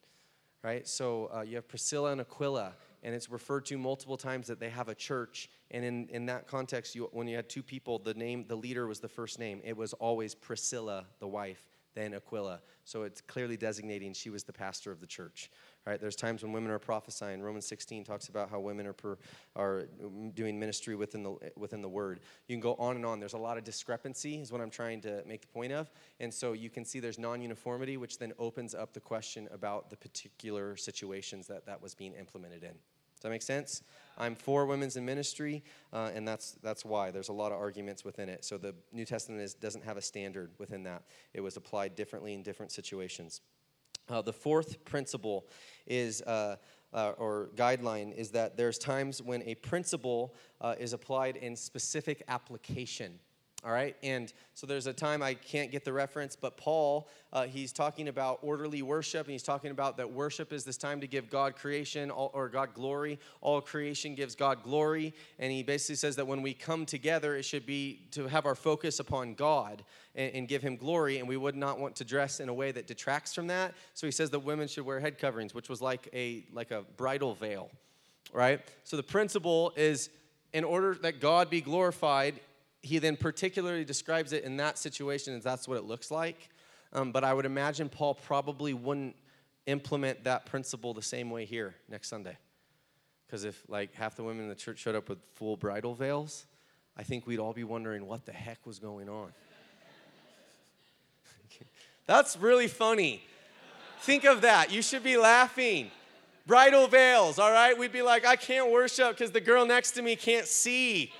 Right? So uh, you have Priscilla and Aquila and it's referred to multiple times that they have a church. And in, in that context, you, when you had two people, the name, the leader was the first name. It was always Priscilla, the wife, then Aquila. So it's clearly designating she was the pastor of the church. Right? There's times when women are prophesying. Romans 16 talks about how women are per, are doing ministry within the within the word. You can go on and on. There's a lot of discrepancy, is what I'm trying to make the point of. And so you can see there's non-uniformity, which then opens up the question about the particular situations that that was being implemented in. That make sense? I'm for women's in ministry, uh, and that's that's why there's a lot of arguments within it. So the New Testament is, doesn't have a standard within that. It was applied differently in different situations. Uh, the fourth principle is, uh, uh, or guideline, is that there's times when a principle uh, is applied in specific application all right? And so there's a time i can't get the reference but paul uh, he's talking about orderly worship and he's talking about that worship is this time to give god creation all, or god glory. All creation gives god glory and he basically says that when we come together it should be to have our focus upon god and, and give him glory and we would not want to dress in a way that detracts from that. So he says that women should wear head coverings which was like a like a bridal veil right? So the principle is in order that god be glorified he then particularly describes it in that situation as that's what it looks like. Um, but I would imagine Paul probably wouldn't implement that principle the same way here next Sunday. Because if like half the women in the church showed up with full bridal veils, I think we'd all be wondering what the heck was going on. <laughs> That's really funny. Think of that. You should be laughing. Bridal veils, all right? We'd be like, I can't worship because the girl next to me can't see.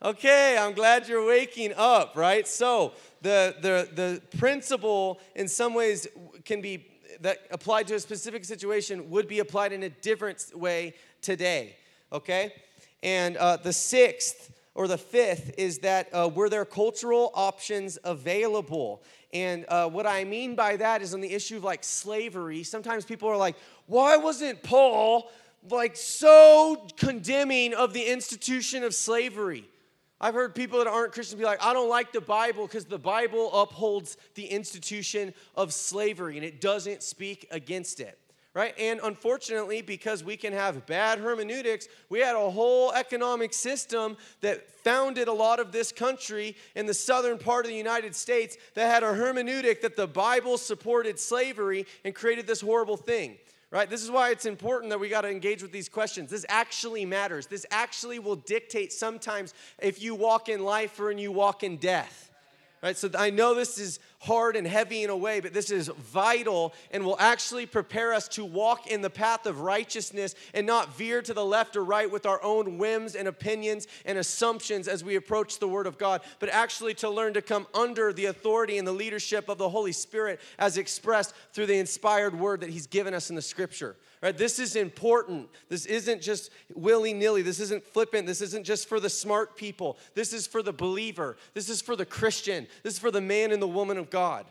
Okay, I'm glad you're waking up, right? So, the, the, the principle in some ways can be that applied to a specific situation would be applied in a different way today, okay? And uh, the sixth or the fifth is that uh, were there cultural options available? And uh, what I mean by that is on the issue of like slavery. Sometimes people are like, why wasn't Paul like so condemning of the institution of slavery? I've heard people that aren't Christians be like, I don't like the Bible because the Bible upholds the institution of slavery and it doesn't speak against it. Right? And unfortunately, because we can have bad hermeneutics, we had a whole economic system that founded a lot of this country in the southern part of the United States that had a hermeneutic that the Bible supported slavery and created this horrible thing right? This is why it's important that we got to engage with these questions. This actually matters. This actually will dictate sometimes if you walk in life or and you walk in death. Right? So I know this is hard and heavy in a way, but this is vital and will actually prepare us to walk in the path of righteousness and not veer to the left or right with our own whims and opinions and assumptions as we approach the Word of God, but actually to learn to come under the authority and the leadership of the Holy Spirit as expressed through the inspired Word that He's given us in the Scripture. Right? This is important. This isn't just willy nilly. This isn't flippant. This isn't just for the smart people. This is for the believer. This is for the Christian. This is for the man and the woman of God.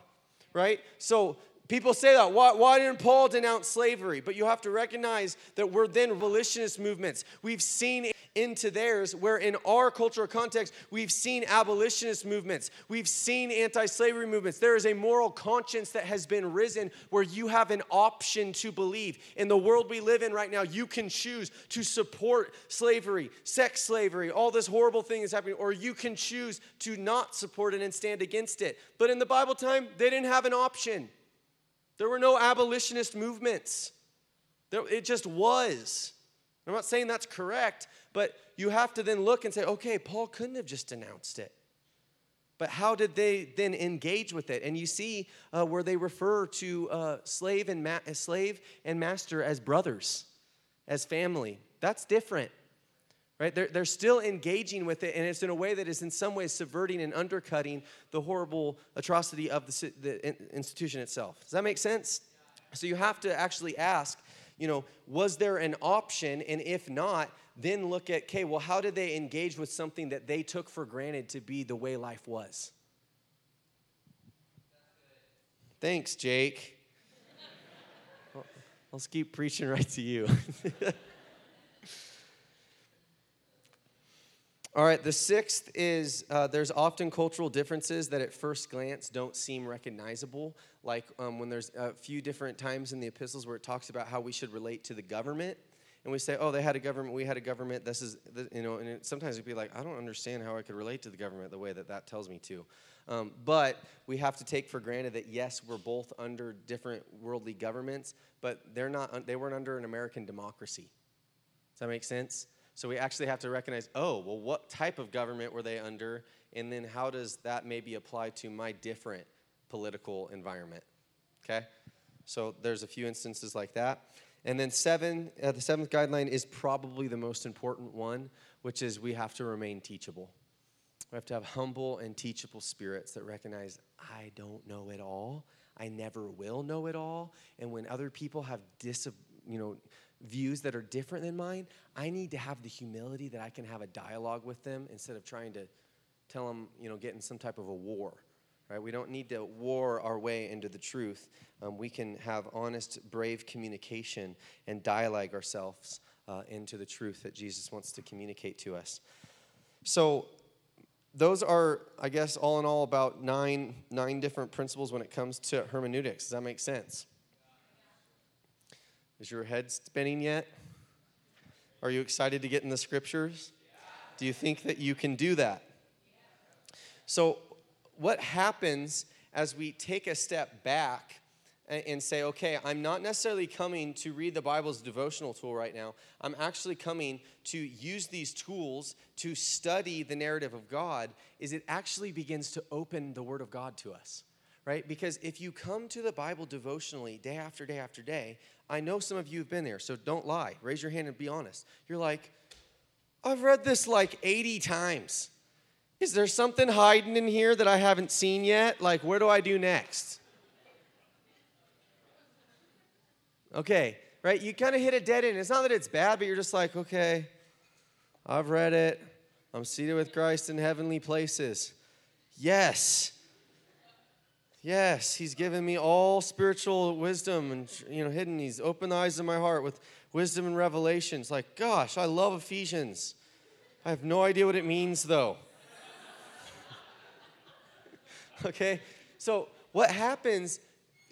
Right? So people say that. Why, why didn't Paul denounce slavery? But you have to recognize that we're then abolitionist movements. We've seen into theirs, where in our cultural context, we've seen abolitionist movements, we've seen anti slavery movements. There is a moral conscience that has been risen where you have an option to believe. In the world we live in right now, you can choose to support slavery, sex slavery, all this horrible thing is happening, or you can choose to not support it and stand against it. But in the Bible time, they didn't have an option. There were no abolitionist movements. it just was. I'm not saying that's correct, but you have to then look and say, okay, Paul couldn't have just denounced it. But how did they then engage with it? And you see uh, where they refer to uh, slave and ma- slave and master as brothers, as family. That's different, right? They're, they're still engaging with it, and it's in a way that is in some ways subverting and undercutting the horrible atrocity of the, the institution itself. Does that make sense? So you have to actually ask, you know, was there an option? And if not, then look at, okay, well, how did they engage with something that they took for granted to be the way life was? Thanks, Jake. <laughs> I'll keep preaching right to you. <laughs> All right, the sixth is uh, there's often cultural differences that at first glance don't seem recognizable. Like um, when there's a few different times in the epistles where it talks about how we should relate to the government and we say, oh, they had a government, we had a government, this is, you know, and it, sometimes it'd be like, I don't understand how I could relate to the government the way that that tells me to. Um, but we have to take for granted that yes, we're both under different worldly governments, but they're not, they weren't under an American democracy. Does that make sense? So we actually have to recognize, oh, well, what type of government were they under? And then how does that maybe apply to my different political environment? Okay? So there's a few instances like that. And then seven, uh, the seventh guideline is probably the most important one, which is we have to remain teachable. We have to have humble and teachable spirits that recognize I don't know it all. I never will know it all. And when other people have dis, you know, views that are different than mine, I need to have the humility that I can have a dialogue with them instead of trying to tell them, you know, get in some type of a war. Right? We don't need to war our way into the truth. Um, we can have honest, brave communication and dialogue ourselves uh, into the truth that Jesus wants to communicate to us. So, those are, I guess, all in all, about nine nine different principles when it comes to hermeneutics. Does that make sense? Is your head spinning yet? Are you excited to get in the scriptures? Do you think that you can do that? So, what happens as we take a step back and say, okay, I'm not necessarily coming to read the Bible's devotional tool right now. I'm actually coming to use these tools to study the narrative of God, is it actually begins to open the Word of God to us, right? Because if you come to the Bible devotionally day after day after day, I know some of you have been there, so don't lie. Raise your hand and be honest. You're like, I've read this like 80 times. Is there something hiding in here that I haven't seen yet? Like, where do I do next? Okay, right? You kind of hit a dead end. It's not that it's bad, but you're just like, okay, I've read it. I'm seated with Christ in heavenly places. Yes. Yes, he's given me all spiritual wisdom and you know hidden. He's opened the eyes of my heart with wisdom and revelations. Like, gosh, I love Ephesians. I have no idea what it means though. <laughs> okay? So, what happens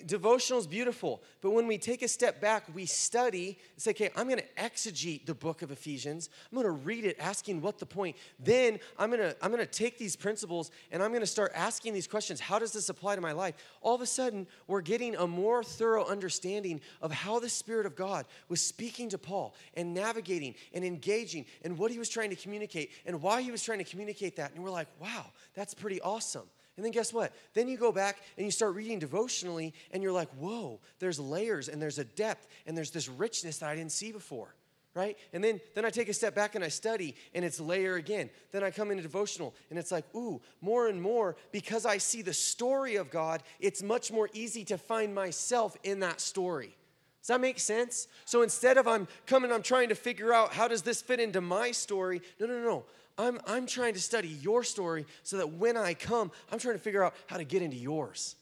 devotional is beautiful, but when we take a step back, we study say, okay, I'm going to exegete the book of Ephesians. I'm going to read it, asking what the point. Then I'm going to I'm going to take these principles and I'm going to start asking these questions. How does this apply to my life? All of a sudden, we're getting a more thorough understanding of how the Spirit of God was speaking to Paul and navigating and engaging and what he was trying to communicate and why he was trying to communicate that. And we're like, wow, that's pretty awesome. And then guess what? Then you go back and you start reading devotionally and you're like, whoa, there's layers and there's a depth and there's this richness that I didn't see before. Right? And then, then I take a step back and I study and it's layer again. Then I come into devotional and it's like, ooh, more and more because I see the story of God, it's much more easy to find myself in that story. Does that make sense? So instead of I'm coming, I'm trying to figure out how does this fit into my story, no, no, no. I'm, I'm trying to study your story so that when I come, I'm trying to figure out how to get into yours.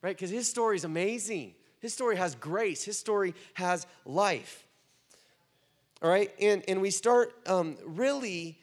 Right? Because his story is amazing. His story has grace, his story has life. All right? And, and we start um, really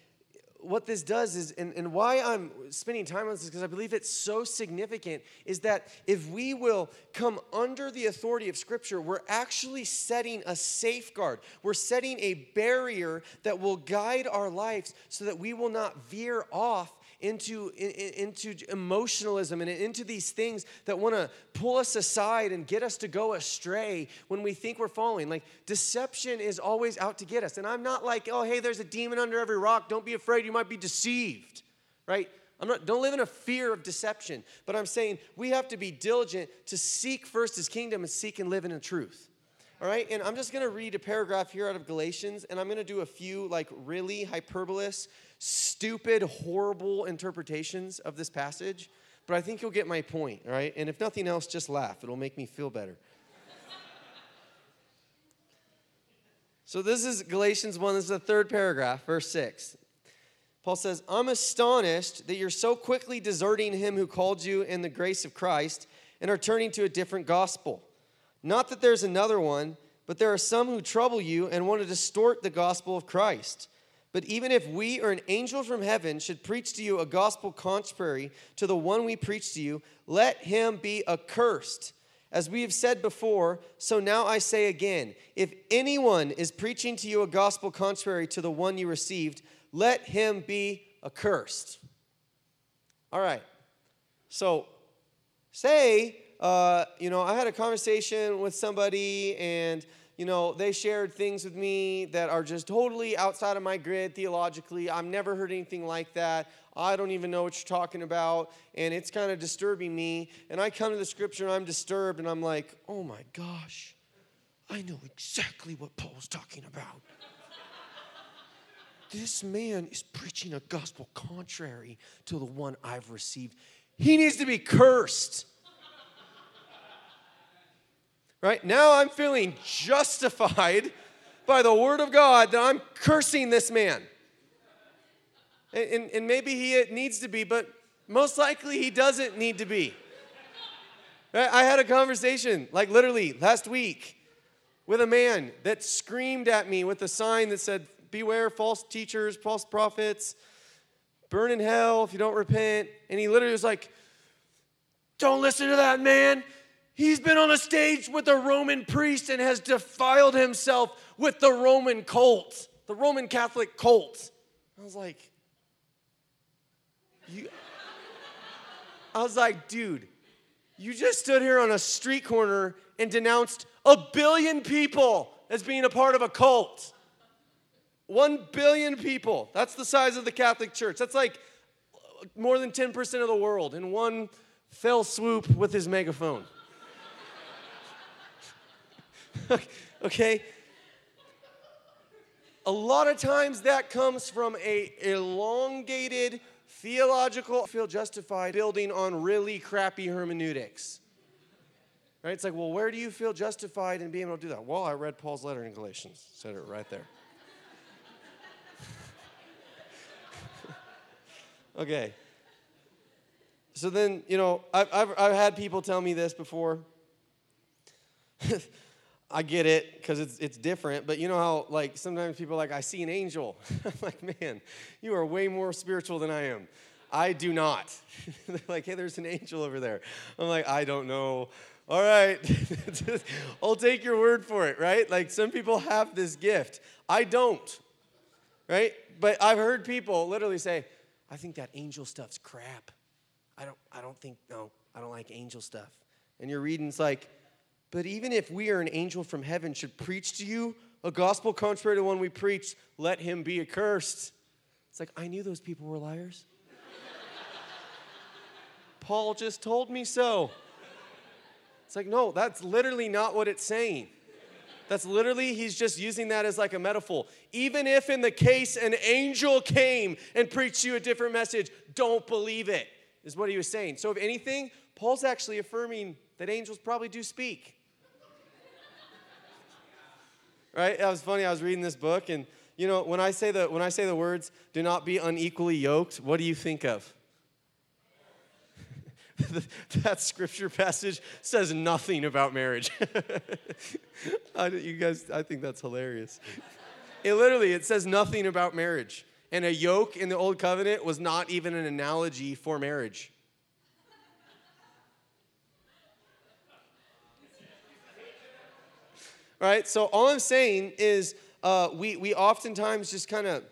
what this does is, and, and why I'm spending time on this is because I believe it's so significant, is that if we will come under the authority of Scripture, we're actually setting a safeguard. We're setting a barrier that will guide our lives so that we will not veer off into, in, into emotionalism and into these things that want to pull us aside and get us to go astray when we think we're following. Like deception is always out to get us. And I'm not like, oh, hey, there's a demon under every rock. Don't be afraid, you might be deceived, right? I'm not, don't live in a fear of deception. But I'm saying we have to be diligent to seek first his kingdom and seek and live in the truth. All right, and I'm just gonna read a paragraph here out of Galatians, and I'm gonna do a few like really hyperbolous stupid, horrible interpretations of this passage, but I think you'll get my point, right? And if nothing else, just laugh. It'll make me feel better. so this is Galatians 1, this is the third paragraph, verse 6. Paul says, I'm astonished that you're so quickly deserting him who called you in the grace of Christ and are turning to a different gospel. Not that there's another one, but there are some who trouble you and want to distort the gospel of Christ. But even if we or an angel from heaven should preach to you a gospel contrary to the one we preach to you, let him be accursed. As we have said before, so now I say again if anyone is preaching to you a gospel contrary to the one you received, let him be accursed. All right. So, say, uh, you know, I had a conversation with somebody and, you know, they shared things with me that are just totally outside of my grid theologically. I've never heard anything like that. I don't even know what you're talking about, and it's kind of disturbing me. And I come to the scripture and I'm disturbed, and I'm like, oh my gosh, I know exactly what Paul's talking about. this man is preaching a gospel contrary to the one I've received. He needs to be cursed. Right? Now I'm feeling justified by the word of God that I'm cursing this man. And, and maybe he needs to be, but most likely he doesn't need to be. I had a conversation, like literally last week, with a man that screamed at me with a sign that said, Beware false teachers, false prophets, burn in hell if you don't repent. And he literally was like, Don't listen to that man. He's been on a stage with a Roman priest and has defiled himself with the Roman cult, the Roman Catholic cult. I was like, you, I was like, dude, you just stood here on a street corner and denounced a billion people as being a part of a cult. One billion people. That's the size of the Catholic Church. That's like more than 10% of the world in one fell swoop with his megaphone. <laughs> okay? A lot of times that comes from a elongated theological feel justified building on really crappy hermeneutics. Right? It's like, well, where do you feel justified in being able to do that? Well, I read Paul's letter in Galatians. Said it right there. <laughs> okay. So then, you know, I've, I've, I've had people tell me this before. <laughs> I get it because it's, it's different, but you know how, like, sometimes people like, I see an angel. <laughs> I'm like, man, you are way more spiritual than I am. I do not. <laughs> They're like, hey, there's an angel over there. I'm like, I don't know. All right, <laughs> I'll take your word for it, right? Like, some people have this gift. I don't, right? But I've heard people literally say, I think that angel stuff's crap. I don't, I don't think, no, I don't like angel stuff. And your reading's like, but even if we are an angel from heaven should preach to you a gospel contrary to one we preach, let him be accursed. It's like, I knew those people were liars. <laughs> Paul just told me so. It's like, no, that's literally not what it's saying. That's literally, he's just using that as like a metaphor. Even if in the case an angel came and preached you a different message, don't believe it, is what he was saying. So, if anything, Paul's actually affirming that angels probably do speak right? That was funny. I was reading this book, and you know, when I say the when I say the words "do not be unequally yoked," what do you think of? <laughs> that scripture passage says nothing about marriage. <laughs> I, you guys, I think that's hilarious. It literally it says nothing about marriage, and a yoke in the old covenant was not even an analogy for marriage. Right? So all I'm saying is uh, we, we oftentimes just kind of,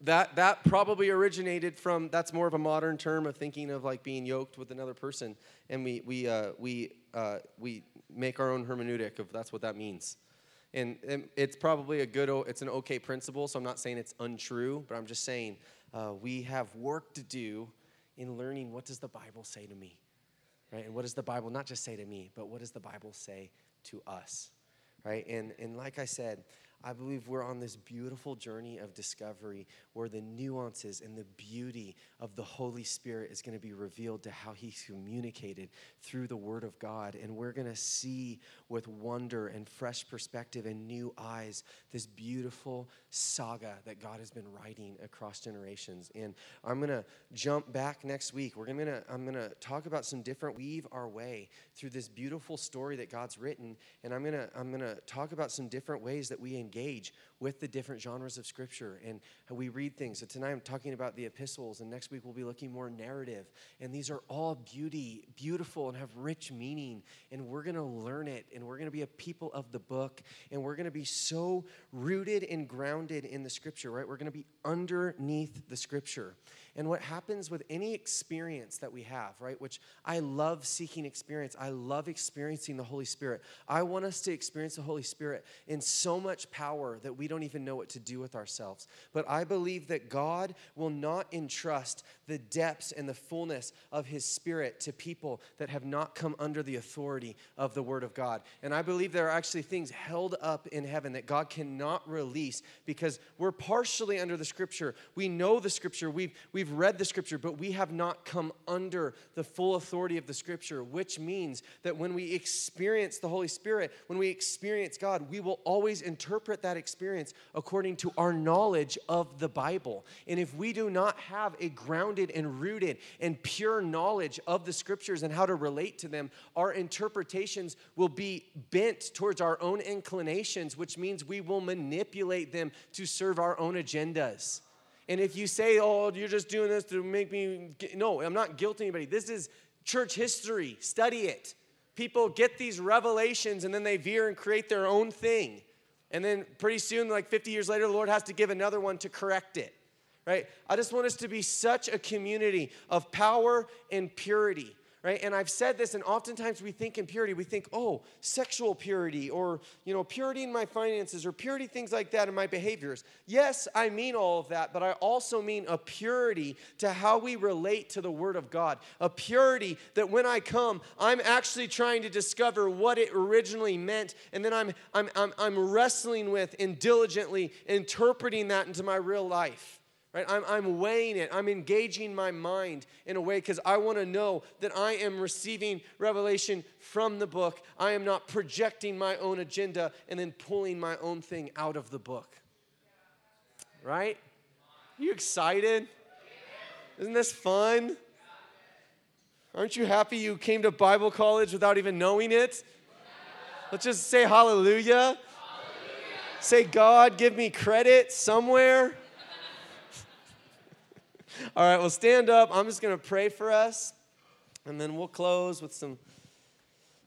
that, that probably originated from, that's more of a modern term of thinking of like being yoked with another person. And we, we, uh, we, uh, we make our own hermeneutic of that's what that means. And, and, it's probably a good, it's an okay principle, so I'm not saying it's untrue, but I'm just saying uh, we have work to do in learning what does the Bible say to me, right? And what does the Bible not just say to me, but what does the Bible say to us? Right? And, and like I said, I believe we're on this beautiful journey of discovery where the nuances and the beauty of the Holy Spirit is going to be revealed to how He's communicated through the Word of God. And we're going to see with wonder and fresh perspective and new eyes this beautiful saga that God has been writing across generations. And I'm going to jump back next week. We're going to I'm going to talk about some different weave our way through this beautiful story that God's written. And I'm going to I'm going to talk about some different ways that we engage with the different genres of scripture and how we read things. So tonight I'm talking about the epistles, and next week we'll be looking more narrative. And these are all beauty, beautiful, and have rich meaning. And we're gonna learn it, and we're gonna be a people of the book, and we're gonna be so rooted and grounded in the scripture, right? We're gonna be underneath the scripture. And what happens with any experience that we have, right? Which I love seeking experience. I love experiencing the Holy Spirit. I want us to experience the Holy Spirit in so much power that we don't even know what to do with ourselves. But I believe that God will not entrust the depths and the fullness of His Spirit to people that have not come under the authority of the Word of God. And I believe there are actually things held up in heaven that God cannot release because we're partially under the Scripture. We know the Scripture. We've, we've we've read the scripture, but we have not come under the full authority of the scripture, which means that when we experience the Holy Spirit, when we experience God, we will always interpret that experience according to our knowledge of the Bible. And if we do not have a grounded and rooted and pure knowledge of the scriptures and how to relate to them, our interpretations will be bent towards our own inclinations, which means we will manipulate them to serve our own agendas. And if you say, oh, you're just doing this to make me, no, I'm not guilting anybody. This is church history. Study it. People get these revelations and then they veer and create their own thing. And then pretty soon, like 50 years later, the Lord has to give another one to correct it, right? I just want us to be such a community of power and purity right? And I've said this, and oftentimes we think in purity, we think, oh, sexual purity, or, you know, purity in my finances, or purity things like that in my behaviors. Yes, I mean all of that, but I also mean a purity to how we relate to the Word of God. A purity that when I come, I'm actually trying to discover what it originally meant, and then I'm, I'm, I'm, I'm wrestling with and diligently interpreting that into my real life right? I'm, I'm weighing it. I'm engaging my mind in a way because i want to know that i am receiving revelation from the book. I am not projecting my own agenda and then pulling my own thing out of the book. Right? Are you excited? Isn't this fun? Aren't you happy you came to bible college without even knowing it? Let's just say hallelujah, hallelujah. say god give me credit somewhere all right, well, stand up. I'm just going to pray for us, and then we'll close with some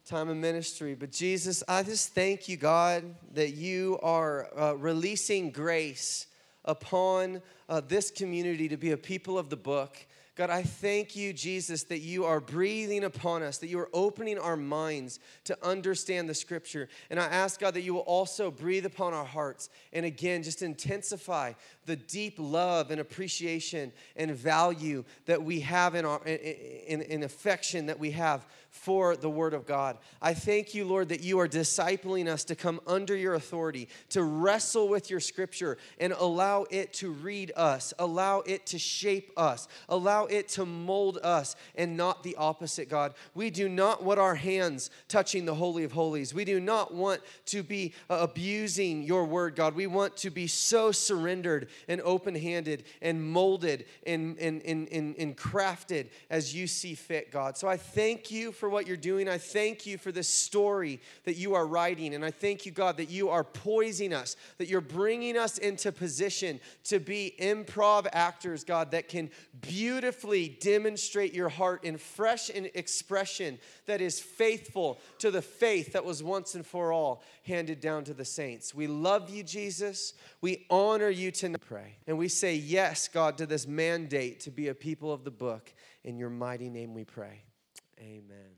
time of ministry. But Jesus, I just thank you, God, that you are uh, releasing grace upon uh, this community to be a people of the book. God, I thank you, Jesus, that you are breathing upon us, that you are opening our minds to understand the scripture. And I ask, God, that you will also breathe upon our hearts and again, just intensify the deep love and appreciation and value that we have in our in, in affection that we have for the Word of God. I thank you, Lord, that you are discipling us to come under your authority, to wrestle with your Scripture, and allow it to read us, allow it to shape us, allow it to mold us, and not the opposite, God. We do not want our hands touching the Holy of Holies. We do not want to be uh, abusing your Word, God. We want to be so surrendered and open handed and molded and, and, and, and, and crafted as you see fit, God. So I thank you for for what you're doing. I thank you for this story that you are writing. And I thank you, God, that you are poising us, that you're bringing us into position to be improv actors, God, that can beautifully demonstrate your heart in fresh expression that is faithful to the faith that was once and for all handed down to the saints. We love you, Jesus. We honor you tonight. Pray. And we say yes, God, to this mandate to be a people of the book. In your mighty name we pray. Amen.